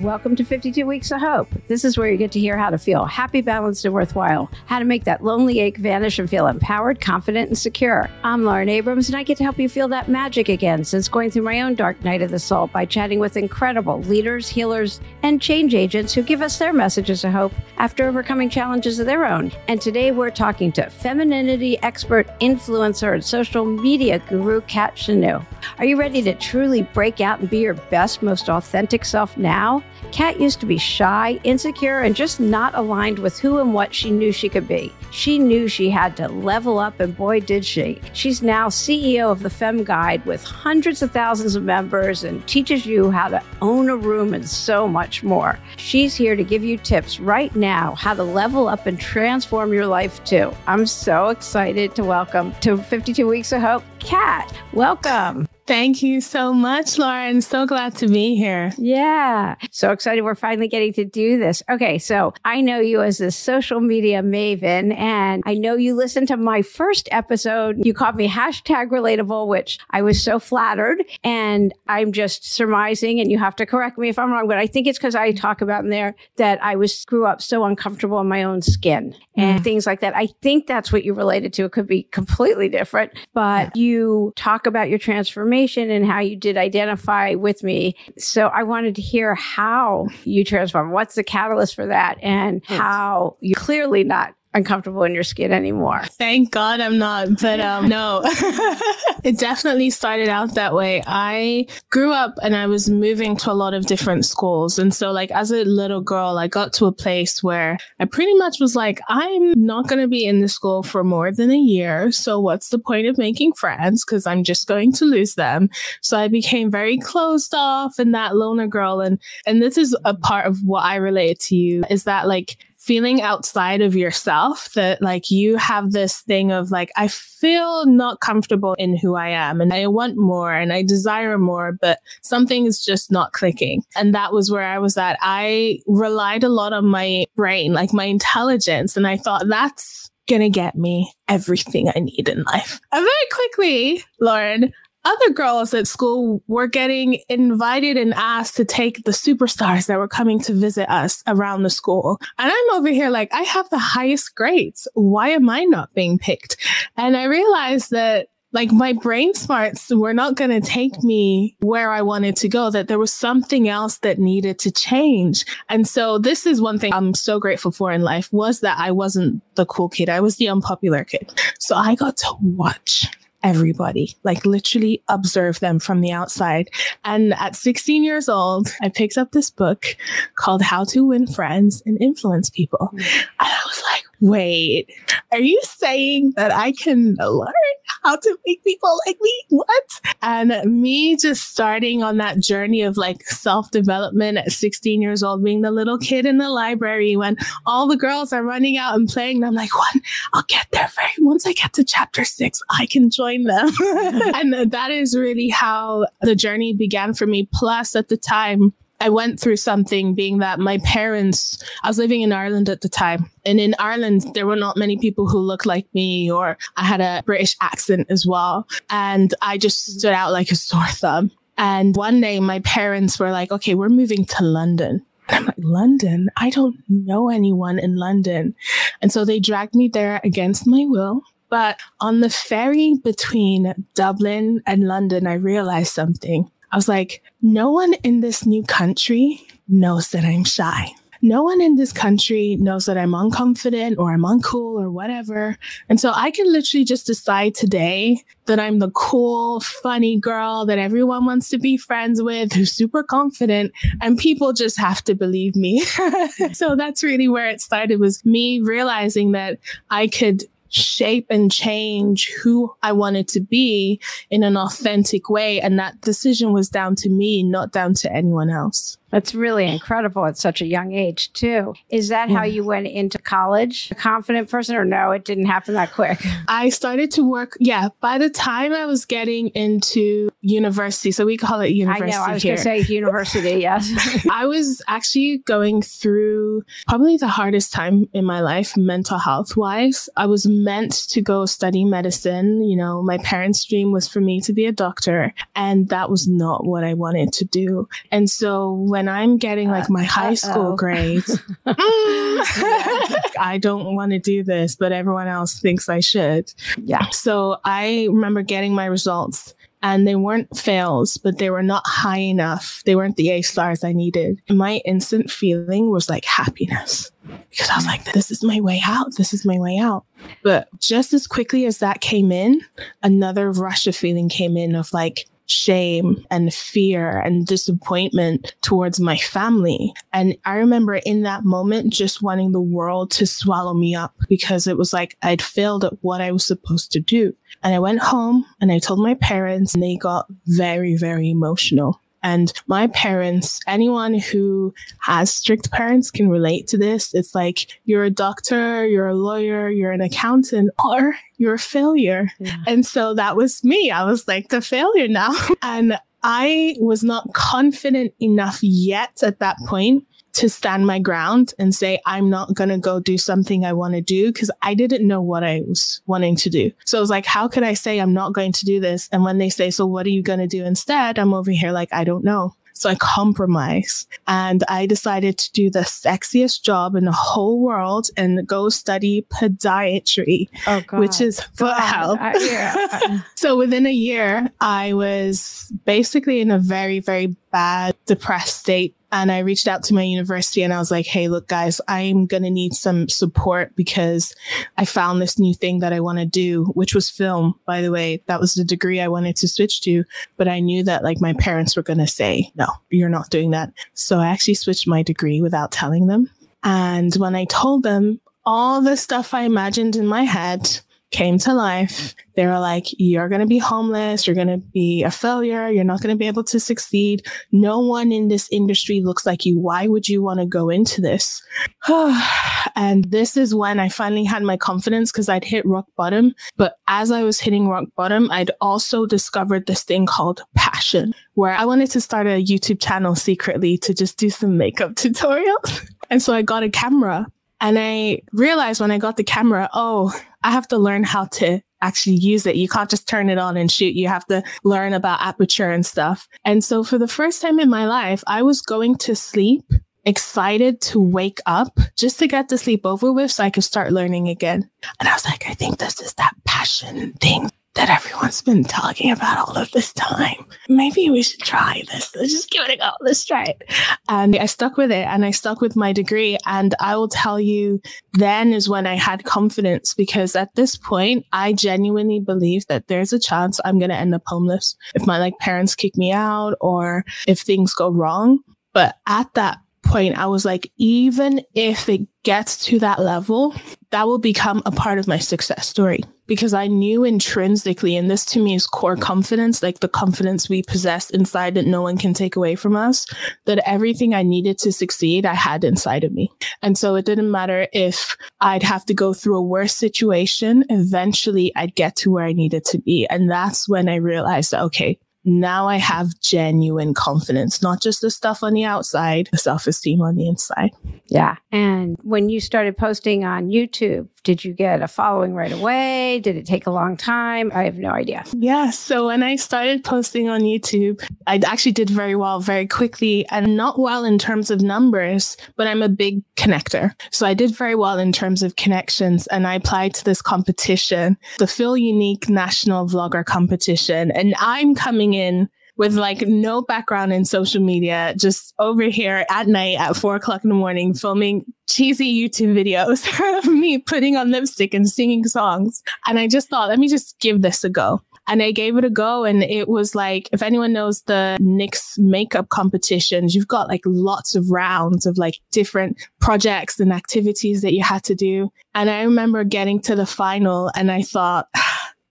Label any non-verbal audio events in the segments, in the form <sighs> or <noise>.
Welcome to 52 Weeks of Hope. This is where you get to hear how to feel happy, balanced, and worthwhile, how to make that lonely ache vanish and feel empowered, confident, and secure. I'm Lauren Abrams, and I get to help you feel that magic again since going through my own dark night of the soul by chatting with incredible leaders, healers, and change agents who give us their messages of hope after overcoming challenges of their own. And today we're talking to femininity expert, influencer, and social media guru Kat Chenu. Are you ready to truly break out and be your best, most authentic self now? Kat used to be shy, insecure, and just not aligned with who and what she knew she could be. She knew she had to level up, and boy, did she. She's now CEO of the Fem Guide with hundreds of thousands of members and teaches you how to own a room and so much more. She's here to give you tips right now how to level up and transform your life too. I'm so excited to welcome to 52 Weeks of Hope, Kat. Welcome. Thank you so much, Lauren. So glad to be here. Yeah. So excited we're finally getting to do this. Okay. So I know you as a social media maven, and I know you listened to my first episode. You called me hashtag relatable, which I was so flattered. And I'm just surmising, and you have to correct me if I'm wrong, but I think it's because I talk about in there that I was screw up so uncomfortable in my own skin and mm. things like that. I think that's what you related to. It could be completely different, but you talk about your transformation information and how you did identify with me. So I wanted to hear how you transform. What's the catalyst for that and hmm. how you're clearly not uncomfortable in your skin anymore. Thank God I'm not, but um, no, <laughs> it definitely started out that way. I grew up and I was moving to a lot of different schools. And so, like, as a little girl, I got to a place where I pretty much was like, I'm not going to be in the school for more than a year. So, what's the point of making friends? Because I'm just going to lose them. So, I became very closed off and that loner girl. And, and this is a part of what I relate to you is that, like, feeling outside of yourself that like you have this thing of like, I feel not comfortable in who I am and I want more and I desire more, but something is just not clicking. And that was where I was at. I relied a lot on my brain, like my intelligence. And I thought that's going to get me everything I need in life. And very quickly, Lauren, other girls at school were getting invited and asked to take the superstars that were coming to visit us around the school. And I'm over here like, I have the highest grades. Why am I not being picked? And I realized that like my brain smarts were not going to take me where I wanted to go, that there was something else that needed to change. And so this is one thing I'm so grateful for in life was that I wasn't the cool kid. I was the unpopular kid. So I got to watch everybody, like literally observe them from the outside. And at 16 years old, I picked up this book called How to Win Friends and Influence People. Mm. And I was like, wait, are you saying that I can learn how to make people like me? What? And me just starting on that journey of like self development at 16 years old, being the little kid in the library when all the girls are running out and playing. And I'm like, one, I'll get there very, once I get to chapter six, I can join them. <laughs> and that is really how the journey began for me. Plus, at the time, I went through something being that my parents, I was living in Ireland at the time. And in Ireland, there were not many people who looked like me, or I had a British accent as well. And I just stood out like a sore thumb. And one day my parents were like, okay, we're moving to London. And I'm like, London? I don't know anyone in London. And so they dragged me there against my will. But on the ferry between Dublin and London, I realized something. I was like, no one in this new country knows that I'm shy. No one in this country knows that I'm unconfident or I'm uncool or whatever. And so I can literally just decide today that I'm the cool, funny girl that everyone wants to be friends with, who's super confident, and people just have to believe me. <laughs> so that's really where it started was me realizing that I could shape and change who I wanted to be in an authentic way. And that decision was down to me, not down to anyone else. That's really incredible at such a young age, too. Is that how you went into college? A confident person, or no, it didn't happen that quick? <laughs> I started to work. Yeah. By the time I was getting into university. So we call it university. I know. I was going to say university. <laughs> Yes. <laughs> I was actually going through probably the hardest time in my life, mental health wise. I was meant to go study medicine. You know, my parents' dream was for me to be a doctor, and that was not what I wanted to do. And so when I'm getting like my high school grades, <laughs> <laughs> I don't want to do this, but everyone else thinks I should. Yeah. So I remember getting my results and they weren't fails, but they were not high enough. They weren't the A stars I needed. My instant feeling was like happiness because I was like, this is my way out. This is my way out. But just as quickly as that came in, another rush of feeling came in of like, shame and fear and disappointment towards my family. And I remember in that moment just wanting the world to swallow me up because it was like I'd failed at what I was supposed to do. And I went home and I told my parents and they got very, very emotional. And my parents, anyone who has strict parents can relate to this. It's like you're a doctor, you're a lawyer, you're an accountant, or you're a failure. Yeah. And so that was me. I was like the failure now. <laughs> and I was not confident enough yet at that point to stand my ground and say, I'm not going to go do something I want to do because I didn't know what I was wanting to do. So I was like, how could I say I'm not going to do this? And when they say, so what are you going to do instead? I'm over here like, I don't know. So I compromised and I decided to do the sexiest job in the whole world and go study podiatry, oh, which is foot health. Uh, yeah. so within a year, I was basically in a very, very bad, depressed state and I reached out to my university and I was like, Hey, look, guys, I'm going to need some support because I found this new thing that I want to do, which was film, by the way. That was the degree I wanted to switch to. But I knew that like my parents were going to say, no, you're not doing that. So I actually switched my degree without telling them. And when I told them all the stuff I imagined in my head, came to life. They were like, you're going to be homeless. You're going to be a failure. You're not going to be able to succeed. No one in this industry looks like you. Why would you want to go into this? <sighs> and this is when I finally had my confidence because I'd hit rock bottom. But as I was hitting rock bottom, I'd also discovered this thing called passion, where I wanted to start a YouTube channel secretly to just do some makeup <laughs> tutorials. and so I got a camera and I realized when I got the camera, oh, I have to learn how to actually use it. You can't just turn it on and shoot. You have to learn about aperture and stuff. And so for the first time in my life, I was going to sleep excited to wake up just to get the sleep over with so I could start learning again. And I was like, I think this is that passion thing that everyone's been talking about all of this time. Maybe we should try this. Let's just give it a go. Let's try it. And I stuck with it and I stuck with my degree. And I will tell you, then is when I had confidence because at this point, I genuinely believe that there's a chance I'm going to end up homeless if my like parents kick me out or if things go wrong. But at that point, I was like, even if it gets to that level, that will become a part of my success story because I knew intrinsically, and this to me is core confidence, like the confidence we possess inside that no one can take away from us, that everything I needed to succeed, I had inside of me. And so it didn't matter if I'd have to go through a worse situation, eventually I'd get to where I needed to be. And that's when I realized, okay, now I have genuine confidence, not just the stuff on the outside, the self esteem on the inside. Yeah. And when you started posting on YouTube, did you get a following right away? Did it take a long time? I have no idea. Yeah. So when I started posting on YouTube, I actually did very well very quickly and not well in terms of numbers, but I'm a big connector. So I did very well in terms of connections and I applied to this competition, the Feel Unique National Vlogger Competition. And I'm coming in with like no background in social media, just over here at night at four o'clock in the morning, filming cheesy YouTube videos <laughs> of me putting on lipstick and singing songs. And I just thought, let me just give this a go. And I gave it a go. And it was like, if anyone knows the NYX makeup competitions, you've got like lots of rounds of like different projects and activities that you had to do. And I remember getting to the final and I thought,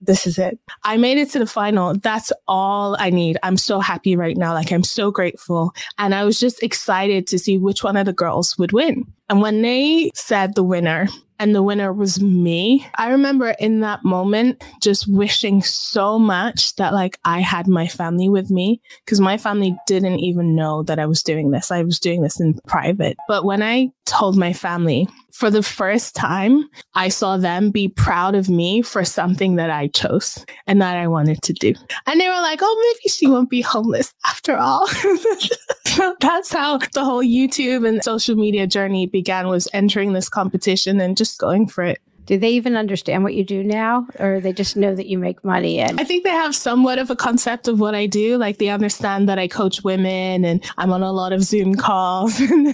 this is it. I made it to the final. That's all I need. I'm so happy right now. Like I'm so grateful. And I was just excited to see which one of the girls would win. And when they said the winner, and the winner was me. I remember in that moment just wishing so much that like I had my family with me because my family didn't even know that I was doing this. I was doing this in private. But when I told my family for the first time, I saw them be proud of me for something that I chose and that I wanted to do. And they were like, oh, maybe she won't be homeless after all. <laughs> that's how the whole YouTube and social media journey began was entering this competition and just going for it. Do they even understand what you do now, or they just know that you make money? And I think they have somewhat of a concept of what I do. Like they understand that I coach women and I'm on a lot of Zoom calls <laughs> and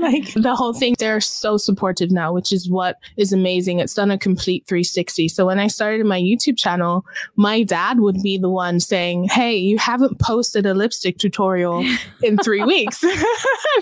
like the whole thing. They're so supportive now, which is what is amazing. It's done a complete 360. So when I started my YouTube channel, my dad would be the one saying, Hey, you haven't posted a lipstick tutorial in three weeks. <laughs> and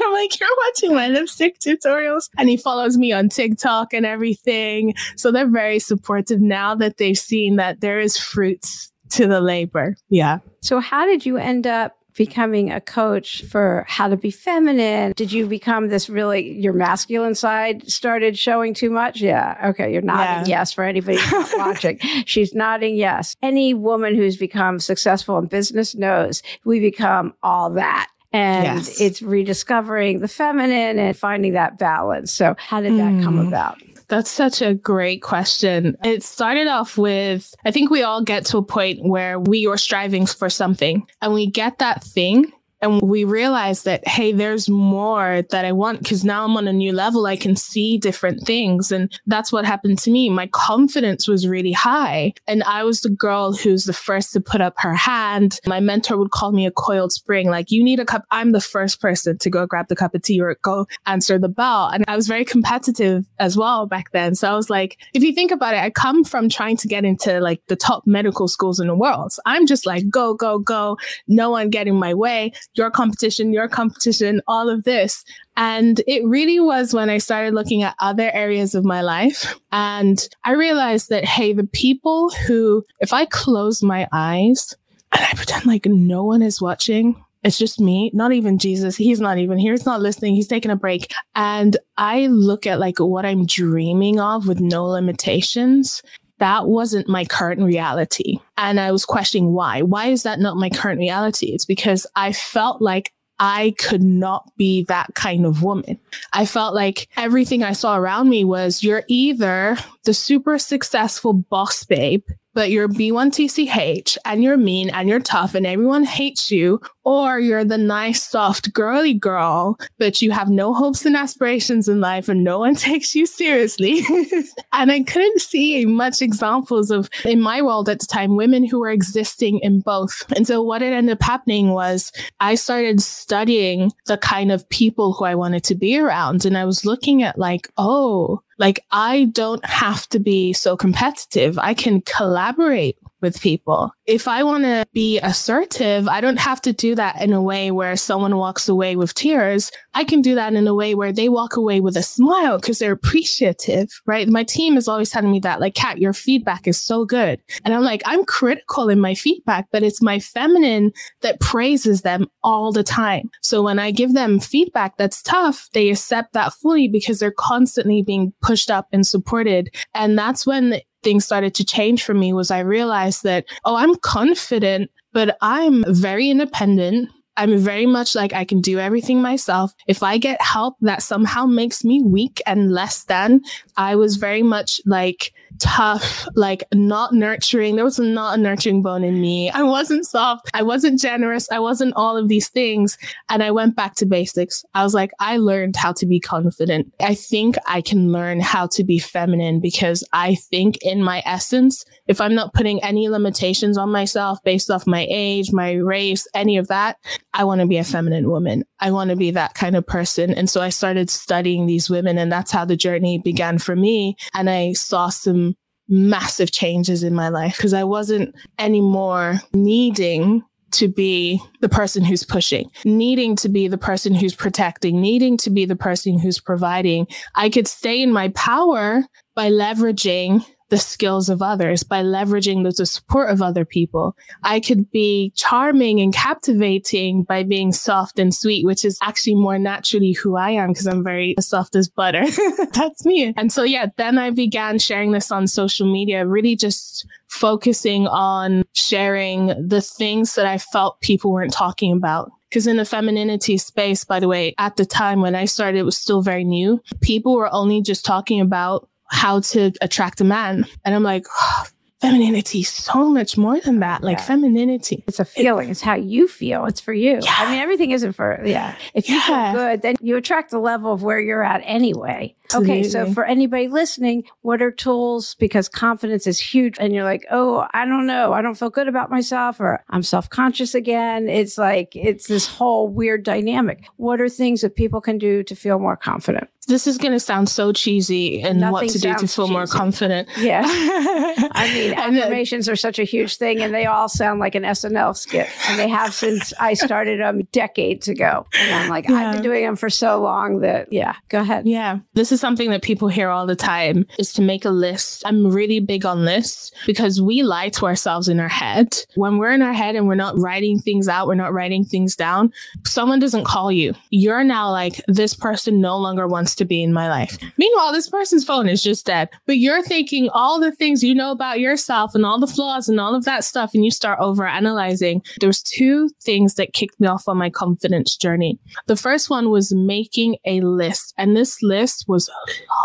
I'm like, You're watching my lipstick tutorials. And he follows me on TikTok and everything. So they're very supportive now that they've seen that there is fruits to the labor. Yeah. So how did you end up becoming a coach for how to be feminine? Did you become this really your masculine side started showing too much? Yeah. Okay. You're nodding yeah. yes for anybody <laughs> watching. She's nodding yes. Any woman who's become successful in business knows we become all that. And yes. it's rediscovering the feminine and finding that balance. So how did that mm. come about? That's such a great question. It started off with I think we all get to a point where we are striving for something and we get that thing and we realized that, hey, there's more that I want because now I'm on a new level. I can see different things. And that's what happened to me. My confidence was really high. And I was the girl who's the first to put up her hand. My mentor would call me a coiled spring. Like, you need a cup. I'm the first person to go grab the cup of tea or go answer the bell. And I was very competitive as well back then. So I was like, if you think about it, I come from trying to get into like the top medical schools in the world. So I'm just like, go, go, go. No one getting my way your competition, your competition, all of this. And it really was when I started looking at other areas of my life. And I realized that, hey, the people who, if I close my eyes and I pretend like no one is watching, it's just me, not even Jesus. He's not even here. He's not listening. He's taking a break. And I look at like what I'm dreaming of with no limitations that wasn't my current reality. And I was questioning why. Why is that not my current reality? It's because I felt like I could not be that kind of woman. I felt like everything I saw around me was you're either the super successful boss babe but you're B1TCH and you're mean and you're tough and everyone hates you, or you're the nice, soft, girly girl, but you have no hopes and aspirations in life and no one <laughs> takes you seriously. <laughs> and I couldn't see much examples of, in my world at the time, women who were existing in both. And so what it ended up happening was I started studying the kind of people who I wanted to be around. And I was looking at like, oh, like I don't have to be so competitive. I can collaborate with people. If I want to be assertive, I don't have to do that in a way where someone walks away with tears. I can do that in a way where they walk away with a smile because they're appreciative, right? My team is always telling me that, like, Kat, your feedback is so good. And I'm like, I'm critical in my feedback, but it's my feminine that praises them all the time. So when I give them feedback that's tough, they accept that fully because they're constantly being pushed up and supported. And that's when things started to change for me was I realized that, oh, I'm confident, but I'm very independent. I'm very much like I can do everything myself. If I get help that somehow makes me weak and less than, I was very much like, tough, like not nurturing. There was not a nurturing bone in me. I wasn't soft. I wasn't generous. I wasn't all of these things. And I went back to basics. I was like, I learned how to be confident. I think I can learn how to be feminine because I think in my essence, if I'm not putting any limitations on myself based off my age, my race, any of that, I want to be a feminine woman. I want to be that kind of person. And so I started studying these women and that's how the journey began for me. And I saw some massive changes in my life because I wasn't anymore needing to be the person who's pushing, needing to be the person who's protecting, needing to be the person who's providing. I could stay in my power by leveraging the skills of others, by leveraging the, support of other people. I could be charming and captivating by being soft and sweet, which is actually more naturally who I am because I'm very soft as butter. <laughs> That's me. And so, yeah, then I began sharing this on social media, really just focusing on sharing the things that I felt people weren't talking about. Because in the femininity space, by the way, at the time when I started, it was still very new. People were only just talking about how to attract a man. And I'm like, oh, femininity so much more than that like yeah. femininity it's a feeling it, it's how you feel it's for you yeah. i mean everything isn't for yeah if you yeah. feel good then you attract the level of where you're at anyway Absolutely. okay so for anybody listening what are tools because confidence is huge and you're like oh i don't know i don't feel good about myself or i'm self-conscious again it's like it's this whole weird dynamic what are things that people can do to feel more confident this is going to sound so cheesy and Nothing what to do to feel cheesy. more confident. Yeah. <laughs> I mean, affirmations are such a huge thing and they all sound like an SNL skit. And they have since I started them decades ago. And I'm like, yeah. I've been doing them for so long that, yeah, go ahead. Yeah. This is something that people hear all the time is to make a list. I'm really big on lists because we lie to ourselves in our head. When we're in our head and we're not writing things out, we're not writing things down, someone doesn't call you. You're now like, this person no longer wants to be in my life. Meanwhile, this person's phone is just dead, but you're thinking all the things you know about yourself and all the flaws and all of that stuff, and you start over analyzing. There's two things that kicked me off on my confidence journey. The first one was making a list, and this list was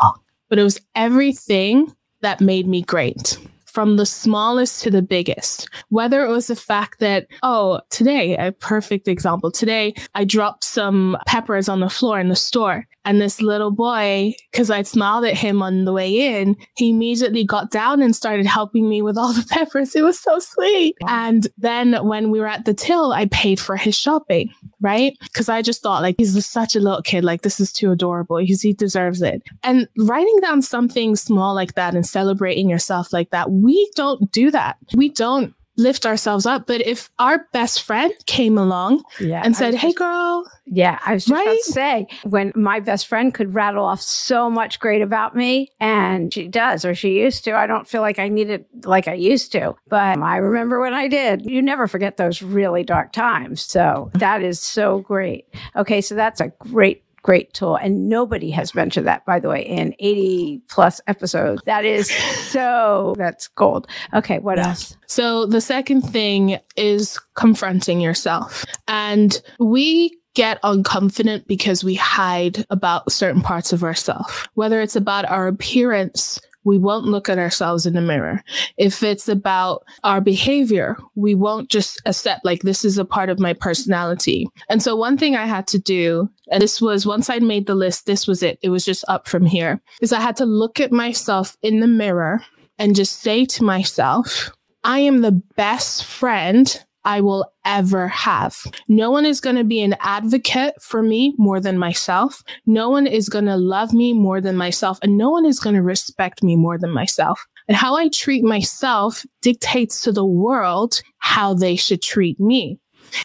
long, but it was everything that made me great from the smallest to the biggest. Whether it was the fact that, oh, today, a perfect example, today I dropped some peppers on the floor in the store and this little boy, because I smiled at him on the way in, he immediately got down and started helping me with all the <laughs> peppers. It was so sweet. And then when we were at the till, I paid for his shopping, right? Because I just thought, like, he's such a little kid. Like, this is too adorable. He's, he deserves it. And writing down something small like that and celebrating yourself like that, we don't do that. We don't lift ourselves up. But if our best friend came along yeah, and said, Hey, girl. Yeah, I was just right? about to say, when my best friend could rattle off so much great about me, and she does, or she used to, I don't feel like I need it like I used to. But I remember when I did. You never forget those really dark times. So that is so great. Okay, so that's a great great tool. And nobody has mentioned that, by the way, in 80 plus episodes. That is <laughs> so, that's gold. Okay, what yeah. else? So the second thing is confronting yourself. And we get unconfident because we hide about certain parts of ourselves, whether it's about our appearance we won't look at ourselves in the mirror. If it's about our behavior, we won't just accept like this is a part of my personality. And so one thing I had to do, and this was once I'd made the list, this was it. It was just up from here, is I had to look at myself in the mirror and just say to myself, I am the best friend I will ever have. No one is going to be an advocate for me more than myself. No one is going to love me more than myself. And no one is going to respect me more than myself. And how I treat myself dictates to the world how they should treat me.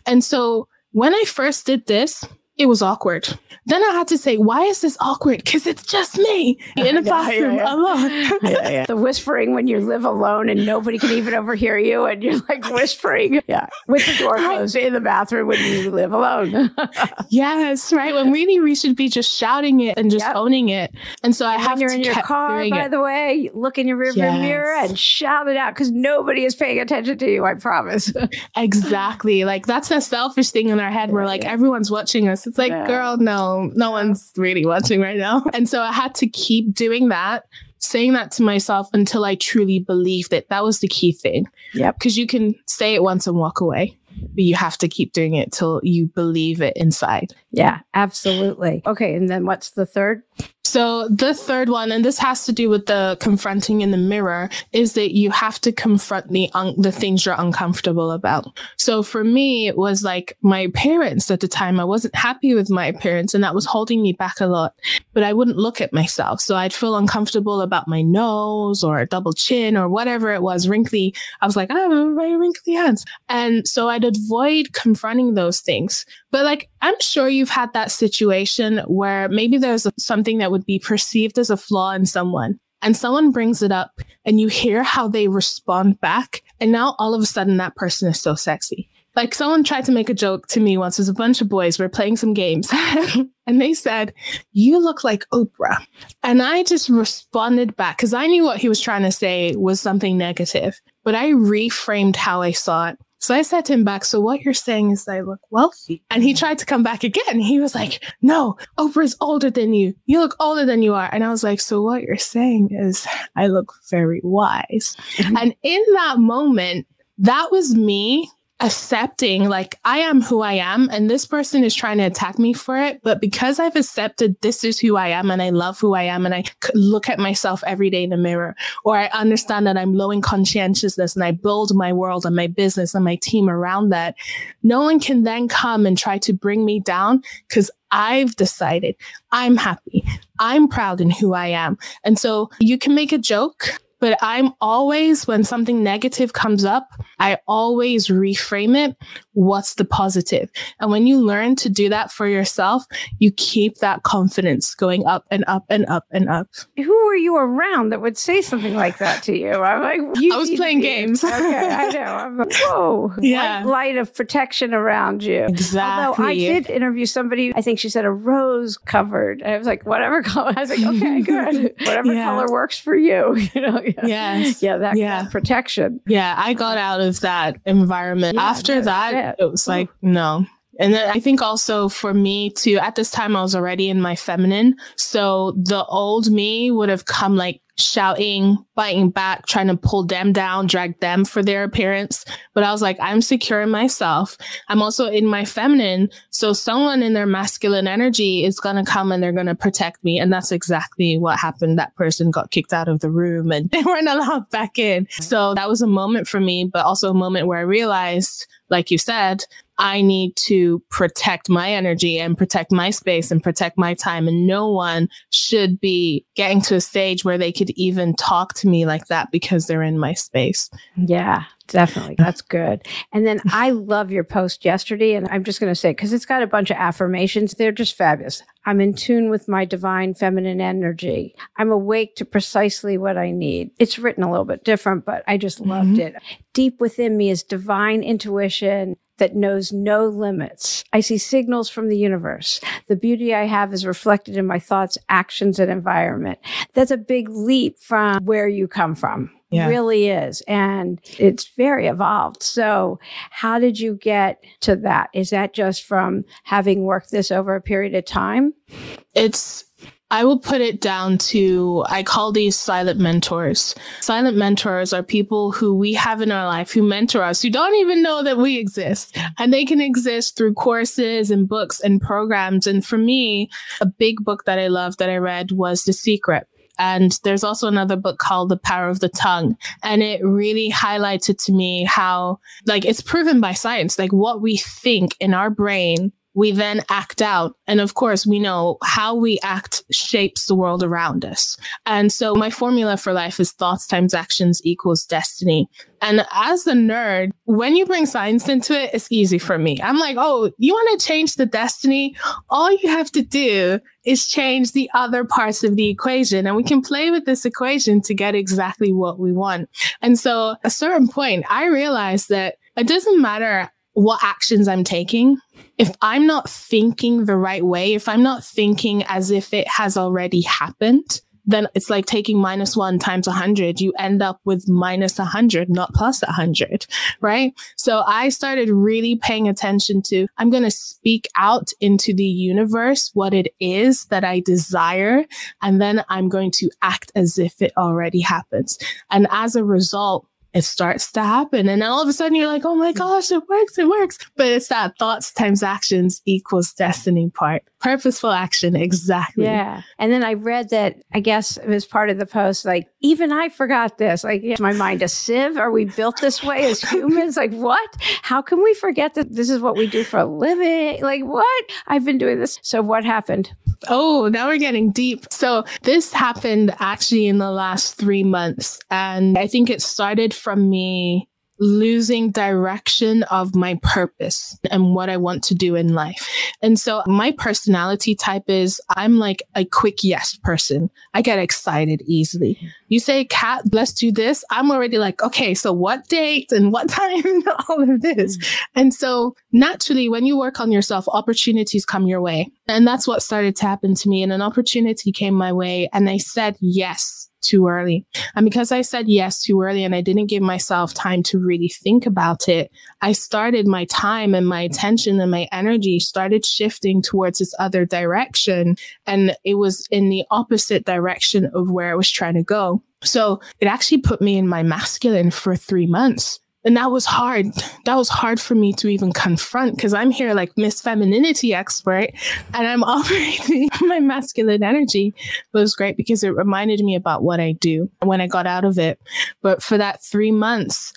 And so when I first did this, it was awkward. Then I had to say, why is this awkward? Because it's just me in a bathroom yeah, yeah. alone. <laughs> the whispering when you live alone and nobody can even overhear you and you're like whispering. <laughs> Yeah. With the door <laughs> closed in the bathroom when you live alone. yes, right. When really we should be just shouting it and just yep. owning it. And so I and have when you're in your car, by it. the way, look in your rearview yes. mirror and shout it out because nobody is paying attention to you, I promise. exactly. Like that's a selfish thing in our head where like everyone's watching us it's like, yeah. girl, no, no one's really watching right now. And so I had to keep doing that, saying that to myself until I truly believed it. That was the key thing. Yeah. Because you can say it once and walk away but you have to keep doing it till you believe it inside. Yeah, absolutely. Okay, and then what's the third? So the third one, and this has to do with the confronting in the mirror, is that you have to confront the un- the things you're uncomfortable about. So for me, it was like my parents at the time. I wasn't happy with my parents, and that was holding me back a lot. But I wouldn't look at myself, so I'd feel uncomfortable about my nose or a double chin or whatever it was, wrinkly. I was like, I have very wrinkly hands, and so I'd avoid confronting those things. But like, I'm sure you've had that situation where maybe there's something that would be perceived as a flaw in someone. and someone brings it up and you hear how they respond back. And now all of a sudden that person is so sexy. Like someone tried to make a joke to me once. There's a bunch of boys. We are playing some games, <laughs> and they said, "You look like Oprah," and I just responded back because I knew what he was trying to say was something negative, but I reframed how I saw it. So I said to him back, So what you're saying is I look wealthy. And he tried to come back again. He was like, No, Oprah's older than you. You look older than you are. And I was like, So what you're saying is I look very wise. Mm-hmm. And in that moment, that was me accepting like I am who I am and this person is trying to attack me for it. But because I've accepted this is who I am and I love who I am and I look at myself every day in the mirror or I understand that I'm low in conscientiousness and I build my world and my business and my team around that, no one can then come and try to bring me down because I've decided I'm happy. I'm proud in who I am. And so you can make a joke but I'm always, when something negative comes up, I always reframe it. What's the positive? And when you learn to do that for yourself, you keep that confidence going up and up and up and up. Who were you around that would say something like that to you? I'm like, <laughs> you I was playing games. okay, I know. <laughs> I'm like, whoa, yeah. light of protection around you. Exactly. Although I did interview somebody, I think she said a rose covered. And I was like, whatever color. I was like, okay, <laughs> good. Whatever yeah. color works for you. You know, Yes. Yeah, that, yeah. That protection. Yeah, I got out of that environment. Yeah, After that, it was like, no, and then I think also for me too, at this time, I was already in my feminine. So the old me would have come like shouting, biting back, trying to pull them down, drag them for their appearance. But I was like, I'm secure in myself. I'm also in my feminine. So someone in their masculine energy is going to come and they're going to protect me. And that's exactly what happened. That person got kicked out of the room and <laughs> they weren't allowed back in. So that was a moment for me, but also a moment where I realized, like you said, I need to protect my energy and protect my space and protect my time. And no one should be getting to a stage where they could even talk to me like that because they're in my space. Yeah, definitely. That's good. And then I love your post yesterday. And I'm just going to say, because it's got a bunch of affirmations, they're just fabulous. I'm in tune with my divine feminine energy. I'm awake to precisely what I need. It's written a little bit different, but I just loved mm-hmm. it. Deep within me is divine intuition that knows no limits. I see signals from the universe. The beauty I have is reflected in my thoughts, actions, and environment. That's a big leap from where you come from. Yeah. really is. And it's very evolved. So, how did you get to that? Is that just from having worked this over a period of time? It's I will put it down to I call these silent mentors. Silent mentors are people who we have in our life who mentor us, who don't even know that we exist. And they can exist through courses and books and programs. And for me, a big book that I loved that I read was The Secret. And there's also another book called The Power of the Tongue. And it really highlighted to me how, like, it's proven by science, like what we think in our brain we then act out. And of course, we know how we act shapes the world around us. And so my formula for life is thoughts times actions equals destiny. And as a nerd, when you bring science into it, it's easy for me. I'm like, oh, you want to change the destiny? All you have to do is change the other parts of the equation. And we can play with this equation to get exactly what we want. And so at a certain point, I realized that it doesn't matter what actions I'm taking, if I'm not thinking the right way, if I'm not thinking as if it has already happened, then it's like taking minus one times a hundred. You end up with minus a hundred, not plus a hundred, right? So I started really paying attention to, I'm going to speak out into the universe what it is that I desire. And then I'm going to act as if it already happens. And as a result, it starts to happen. And all of a sudden you're like, oh my mm. gosh, it works, it works. But it's that thoughts times actions equals destiny part. Purposeful action, exactly. Yeah. And then I read that, I guess it was part of the post, like, even I forgot this. Like, is my mind a sieve? Are we built this way as humans? like, what? How can we forget that this is what we do for a living? Like, what? I've been doing this. So what happened? Oh, now we're getting deep. So this happened actually in the last three months. And I think it started from me losing direction of my purpose and what I want to do in life. And so my personality type is I'm like a quick yes person. I get excited easily. You say, Kat, let's do this. I'm already like, okay, so what date and what <laughs> time and all of this. Mm. And so naturally, when you work on yourself, opportunities come your way. And that's what started to happen to me. And an opportunity came my way and I said yes too early. And because I said yes too early and I didn't give myself time to really think about it, I started my time and my attention and my energy started shifting towards this other direction. And it was in the opposite direction of where I was trying to go. So it actually put me in my masculine for three months. And that was hard. That was hard for me to even confront because I'm here like Miss Femininity expert and I'm <laughs> operating my masculine energy. But it was great because it reminded me about what I do when I got out of it. But for that three months,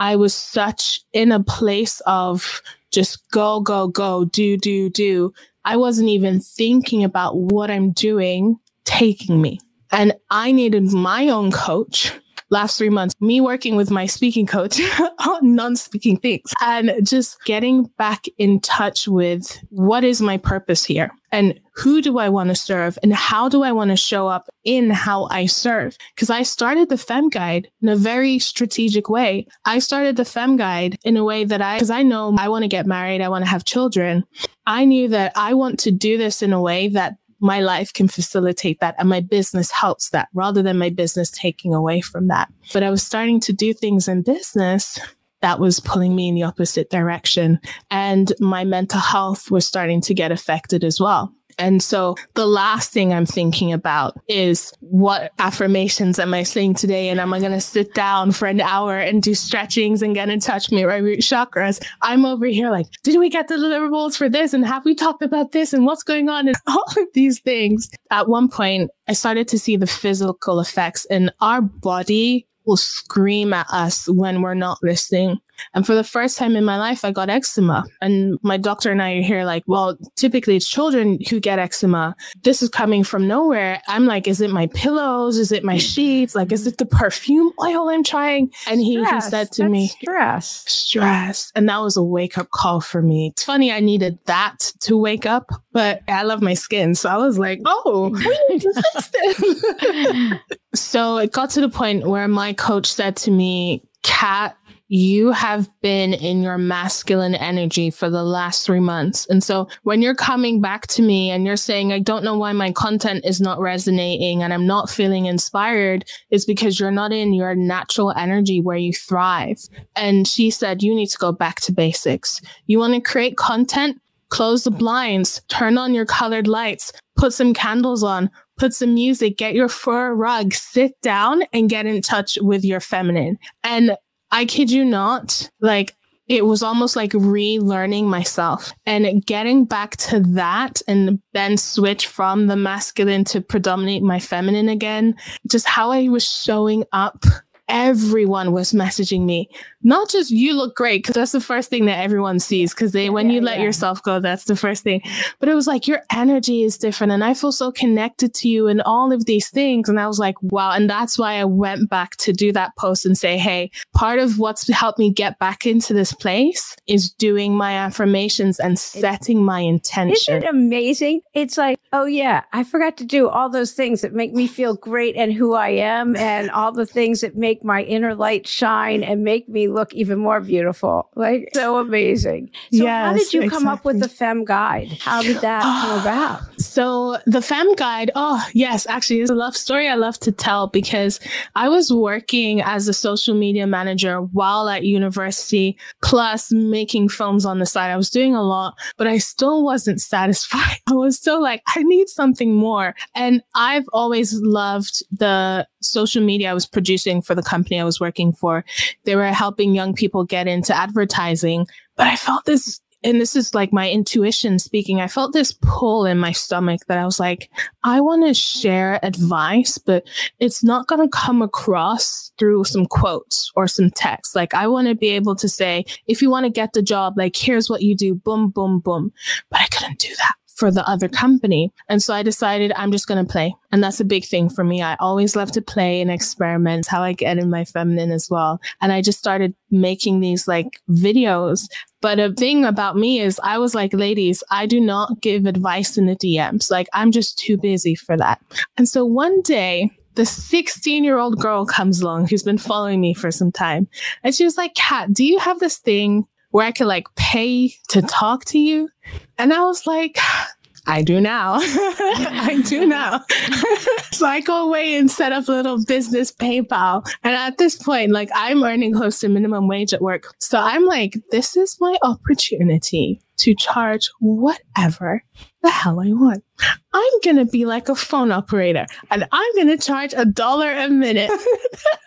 I was such in a place of just go, go, go, do, do, do. I wasn't even thinking about what I'm doing taking me. And I needed my own coach last three months, me working with my speaking coach <laughs> on non speaking things and just getting back in touch with what is my purpose here and who do I want to serve and how do I want to show up in how I serve? Because I started the Fem Guide in a very strategic way. I started the Fem Guide in a way that I, because I know I want to get married, I want to have children. I knew that I want to do this in a way that my life can facilitate that and my business helps that rather than my business taking away from that. But I was starting to do things in business that was pulling me in the opposite direction. And my mental health was starting to get affected as well. And so the last thing I'm thinking about is what affirmations am I saying today? And am I going to sit down for an hour and do stretchings and get in touch with my root chakras? I'm over here like, did we get the deliverables for this? And have we talked about this? And what's going on? And <laughs> all of these things. At one point, I started to see the physical effects and our body will scream at us when we're not listening. And for the first time in my life, I got eczema. And my doctor and I are here like, well, typically it's children who get eczema. This is coming from nowhere. I'm like, is it my pillows? Is it my mm. sheets? Like, is it the perfume oil I'm trying? And he, he said to me, stress, stress. And that was a wake up call for me. It's funny. I needed that to wake up, but I love my skin. So I was like, oh, <laughs> <laughs> so it got to the point where my coach said to me, Kat, you have been in your masculine energy for the last three months. And so when you're coming back to me and you're saying, I don't know why my content is not resonating and I'm not feeling inspired, is because you're not in your natural energy where you thrive. And she said, you need to go back to basics. You want to create content? Close the blinds, turn on your colored lights, put some candles on, put some music, get your fur rug, sit down and get in touch with your feminine. And I kid you not, like it was almost like relearning myself and getting back to that and then switch from the masculine to predominate my feminine again. Just how I was showing up everyone was messaging me. Not just you look great, because that's the first thing that everyone sees. Because they, when yeah, you let yeah. yourself go, that's the first thing. But it was like your energy is different, and I feel so connected to you, and all of these things. And I was like, wow. And that's why I went back to do that post and say, hey, part of what's helped me get back into this place is doing my affirmations and setting my intention. Isn't it amazing? It's like, oh yeah, I forgot to do all those things that make me feel great and who I am, and all the things that make my inner light shine and make me look even more beautiful. Like so amazing. So yes, how did you exactly. come up with the Fem Guide? How did that come ah. about? So the Fem Guide, oh yes, actually it's a love story I love to tell because I was working as a social media manager while at university, plus making films on the side. I was doing a lot, but I still wasn't satisfied. <laughs> I was still like, I need something more. And I've always loved the social media I was producing for the company I was working for. They were helping young people get into advertising, but I felt this and this is like my intuition speaking. I felt this pull in my stomach that I was like, I want to share advice, but it's not going to come across through some quotes or some text. Like, I want to be able to say, if you want to get the job, like, here's what you do, boom, boom, boom. But I couldn't do that. For the other company. And so I decided I'm just going to play. And that's a big thing for me. I always love to play and experiment how I get in my feminine as well. And I just started making these like videos. But a thing about me is I was like, ladies, I do not give advice in the DMs. Like I'm just too busy for that. And so one day the 16 year old girl comes along who's been following me for some time. And she was like, Kat, do you have this thing where I could like pay to talk to you? And I was like, I do now. <laughs> I do now. <laughs> so I go away and set up a little business PayPal. And at this point, like I'm earning close to minimum wage at work. So I'm like, this is my opportunity to charge whatever the hell I want. I'm going to be like a phone operator and I'm going to charge a dollar a minute. <laughs>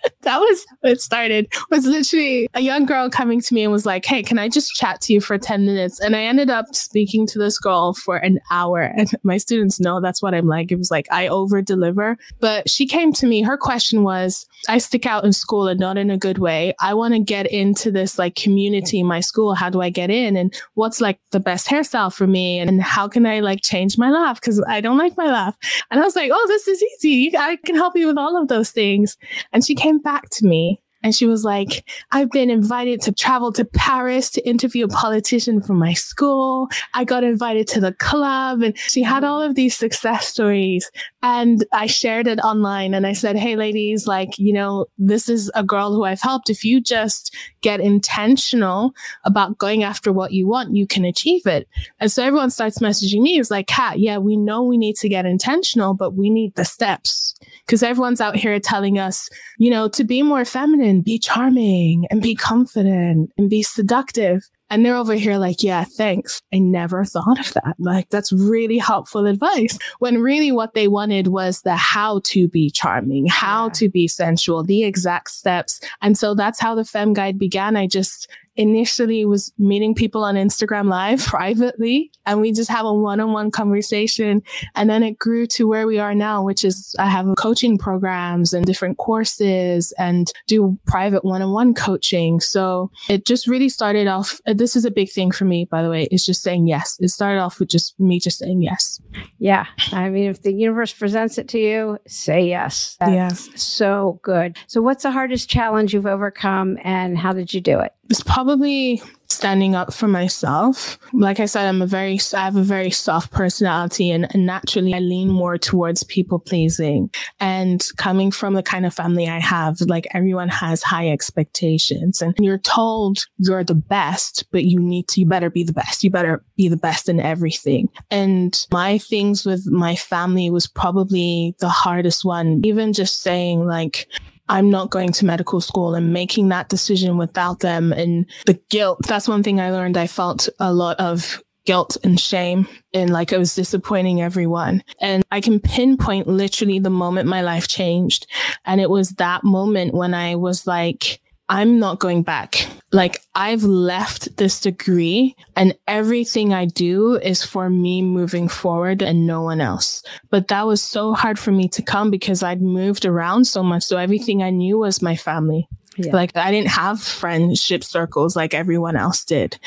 <laughs> that was how it started. It was literally a young girl coming to me and was like, Hey, can I just chat to you for 10 minutes? And I ended up speaking to this girl for an hour. And <laughs> my students know that's what I'm like. It was like I over deliver. But she came to me. Her question was, I stick out in school and not in a good way. I want to get into this like community in my school. How do I get in? And what's like the best hairstyle for me? And how can I like change my laugh? Cause I don't like my laugh. And I was like, oh, this is easy. I can help you with all of those things. And she came back to me and she was like, I've been invited to travel to Paris to interview a politician from my school. I got invited to the club and she had all of these success stories. And I shared it online and I said, Hey, ladies, like, you know, this is a girl who I've helped. If you just get intentional about going after what you want, you can achieve it. And so everyone starts messaging me. It's like, Kat, yeah, we know we need to get intentional, but we need the steps because everyone's out here telling us, you know, to be more feminine, be charming and be confident and be seductive. And they're over here like, yeah, thanks. I never thought of that. Like, that's really helpful advice. When really what they wanted was the how to be charming, how yeah. to be sensual, the exact steps. And so that's how the Fem Guide began. I just initially was meeting people on Instagram live <laughs> privately and we just have a one-on-one conversation. And then it grew to where we are now, which is I have coaching programs and different courses and do private one-on-one coaching. So it just really started off. Uh, this is a big thing for me, by the way, is just saying yes. It started off with just me just saying yes. Yeah. I mean, if the universe presents it to you, say yes. That's yeah. so good. So what's the hardest challenge you've overcome and how did you do it? It's probably standing up for myself. Like I said, I'm a very, I have a very soft personality and, and naturally I lean more towards people pleasing. And coming from the kind of family I have, like everyone has high expectations and you're told you're the best, but you need to, you better be the best. You better be the best in everything. And my things with my family was probably the hardest one. Even just saying like, I'm not going to medical school and making that decision without them and the guilt. That's one thing I learned. I felt a lot of guilt and shame and like I was disappointing everyone. And I can pinpoint literally the moment my life changed. And it was that moment when I was like, I'm not going back. Like I've left this degree and everything I do is for me moving forward and no one else. But that was so hard for me to come because I'd moved around so much. So everything I knew was my family. Yeah. Like I didn't have friendship circles like everyone else did.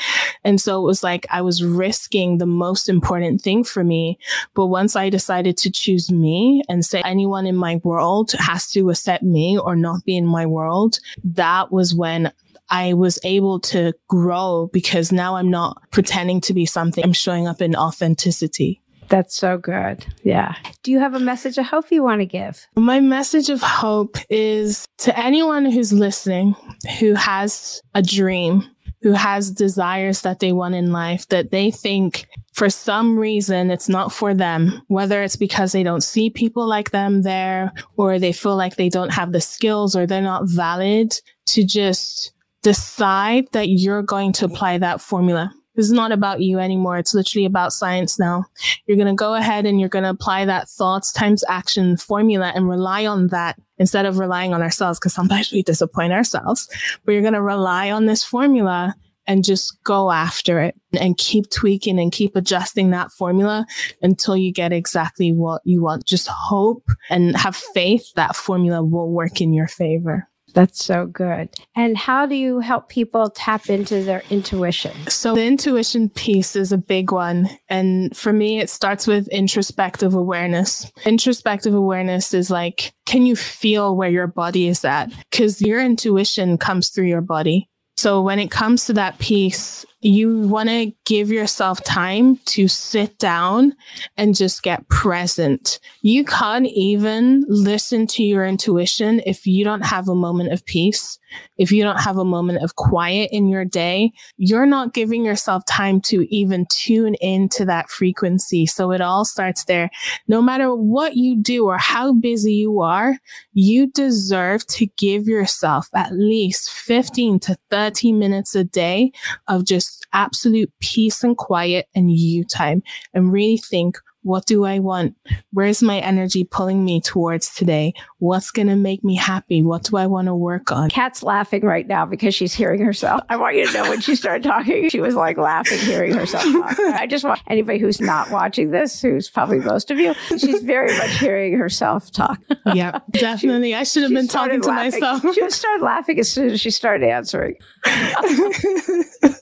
And so it was like I was risking the most important thing for me. But once I decided to choose me and say anyone in my world has to accept me or not be in my world, that was when I was able to grow because now I'm not pretending to be something. I'm showing up in authenticity. That's so good. Yeah. Do you have a message of hope you want to give? My message of hope is to anyone who's listening who has a dream, who has desires that they want in life that they think for some reason it's not for them, whether it's because they don't see people like them there or they feel like they don't have the skills or they're not valid to just decide that you're going to apply that formula this is not about you anymore. It's literally about science now. You're going to go ahead and you're going to apply that thoughts times action formula and rely on that instead of relying on ourselves because sometimes we disappoint ourselves. But you're going to rely on this formula and just go after it and keep tweaking and keep adjusting that formula until you get exactly what you want. Just hope and have faith that formula will work in your favor. That's so good. And how do you help people tap into their intuition? So, the intuition piece is a big one. And for me, it starts with introspective awareness. Introspective awareness is like, can you feel where your body is at? Because your intuition comes through your body. So, when it comes to that piece, you want to give yourself time to sit down and just get present. You can't even listen to your intuition if you don't have a moment of peace, if you don't have a moment of quiet in your day. You're not giving yourself time to even tune into that frequency. So it all starts there. No matter what you do or how busy you are, you deserve to give yourself at least 15 to 30 minutes a day of just just absolute peace and quiet and you time and really think, what do I want? Where's my energy pulling me towards today? What's going to make me happy? What do I want to work on? Kat's laughing right now because she's hearing herself. I want you to know when she started talking, she was like laughing, hearing herself talk. I just want anybody who's not watching this, who's probably most of you, she's very much hearing herself talk. yeah, <laughs> definitely. She, I should have been talking to laughing. myself. She started laughing as soon as she started answering. <laughs>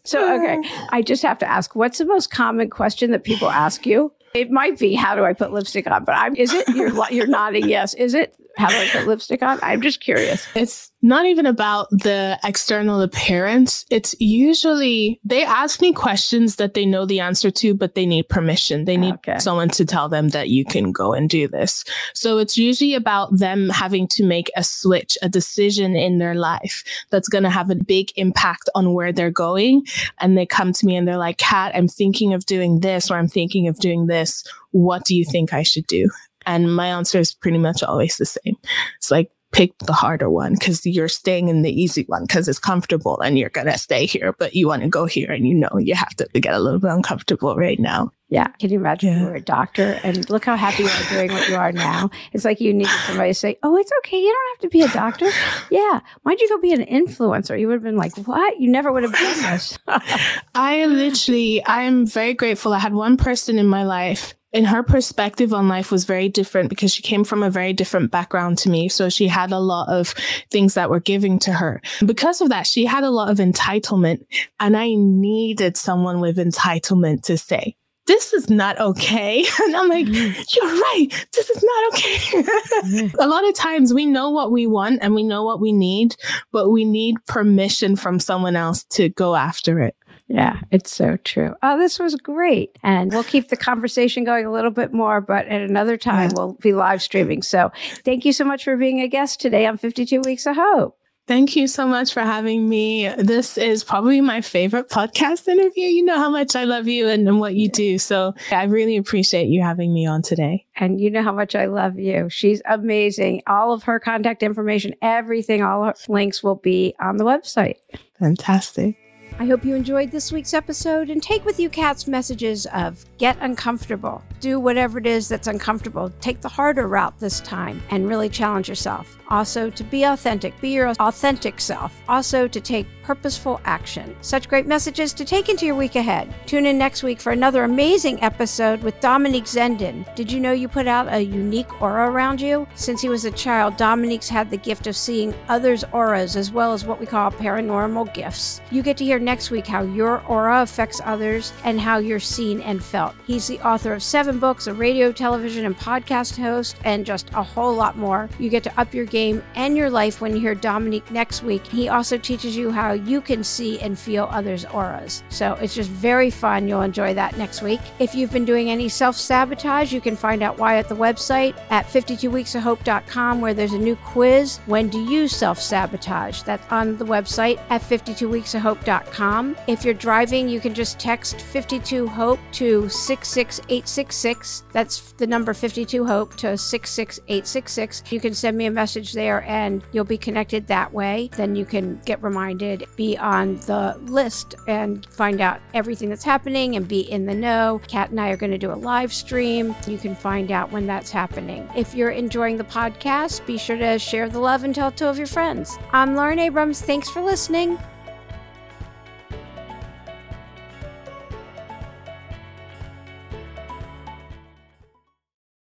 so, okay, I just have to ask what's the most common question that people ask you? It might be how do I put lipstick on, but I'm is it you're you're nodding yes. Is it how do I put lipstick on? I'm just curious. It's not even about the external appearance. It's usually they ask me questions that they know the answer to, but they need permission. They need okay. someone to tell them that you can go and do this. So it's usually about them having to make a switch, a decision in their life that's going to have a big impact on where they're going. And they come to me and they're like, Kat, I'm thinking of doing this or I'm thinking of doing this. What do you think I should do? And my answer is pretty much always the same. It's like, pick the harder one because you're staying in the easy one because it's comfortable and you're going to stay here, but you want to go here and you know you have to get a little bit uncomfortable right now. Yeah. Can you imagine yeah. you were a doctor and look how happy you are doing what you are now? It's like you needed somebody to say, Oh, it's okay. You don't have to be a doctor. Yeah. Why'd you go be an influencer? You would have been like, What? You never would have done this. <laughs> I literally, I'm very grateful. I had one person in my life and her perspective on life was very different because she came from a very different background to me. So she had a lot of things that were giving to her. Because of that, she had a lot of entitlement and I needed someone with entitlement to say, this is not okay. <laughs> And I'm like, mm-hmm. you're right. This is not okay. Mm-hmm. <laughs> a lot of times we know what we want and we know what we need, but we need permission from someone else to go after it. Yeah, it's so true. Oh, this was great. And we'll keep the <laughs> conversation going a little bit more, but at another time, we'll be live streaming. So thank you so much for being a guest today on 52 Weeks of Hope. Thank you so much for having me. This is probably my favorite podcast interview. You know how much I love you and, and, what you do. So I really appreciate you having me on today. And you know how much I love you. She's amazing. All of her contact information, everything, all her links will be on the website. Fantastic. I hope you enjoyed this week's episode and take with you Kat's messages of get uncomfortable, do whatever it is that's uncomfortable, take the harder route this time, and really challenge yourself. Also, to be authentic, be your authentic self. Also, to take purposeful action. Such great messages to take into your week ahead. Tune in next week for another amazing episode with Dominique Zenden. Did you know you put out a unique aura around you? Since he was a child, Dominique's had the gift of seeing others' auras as well as what we call paranormal gifts. You get to hear next week how your aura affects others and how you're seen and felt. He's the author of seven books, a radio, television, and podcast host, and just a whole lot more. You get to up your game and your life when you hear Dominique next week. He also teaches you how you can see and feel others' auras. So it's just very fun. You'll enjoy that next week. If you've been doing any self sabotage, you can find out why at the website at 52weeksofhope.com, where there's a new quiz. When do you self sabotage? That's on the website at 52weeksofhope.com. If you're driving, you can just text 52 Hope to 66866. That's the number 52 Hope to 66866. You can send me a message there and you'll be connected that way. Then you can get reminded be on the list and find out everything that's happening and be in the know. Kat and I are going to do a live stream. You can find out when that's happening. If you're enjoying the podcast, be sure to share the love and tell two of your friends. I'm Lauren Abrams. Thanks for listening.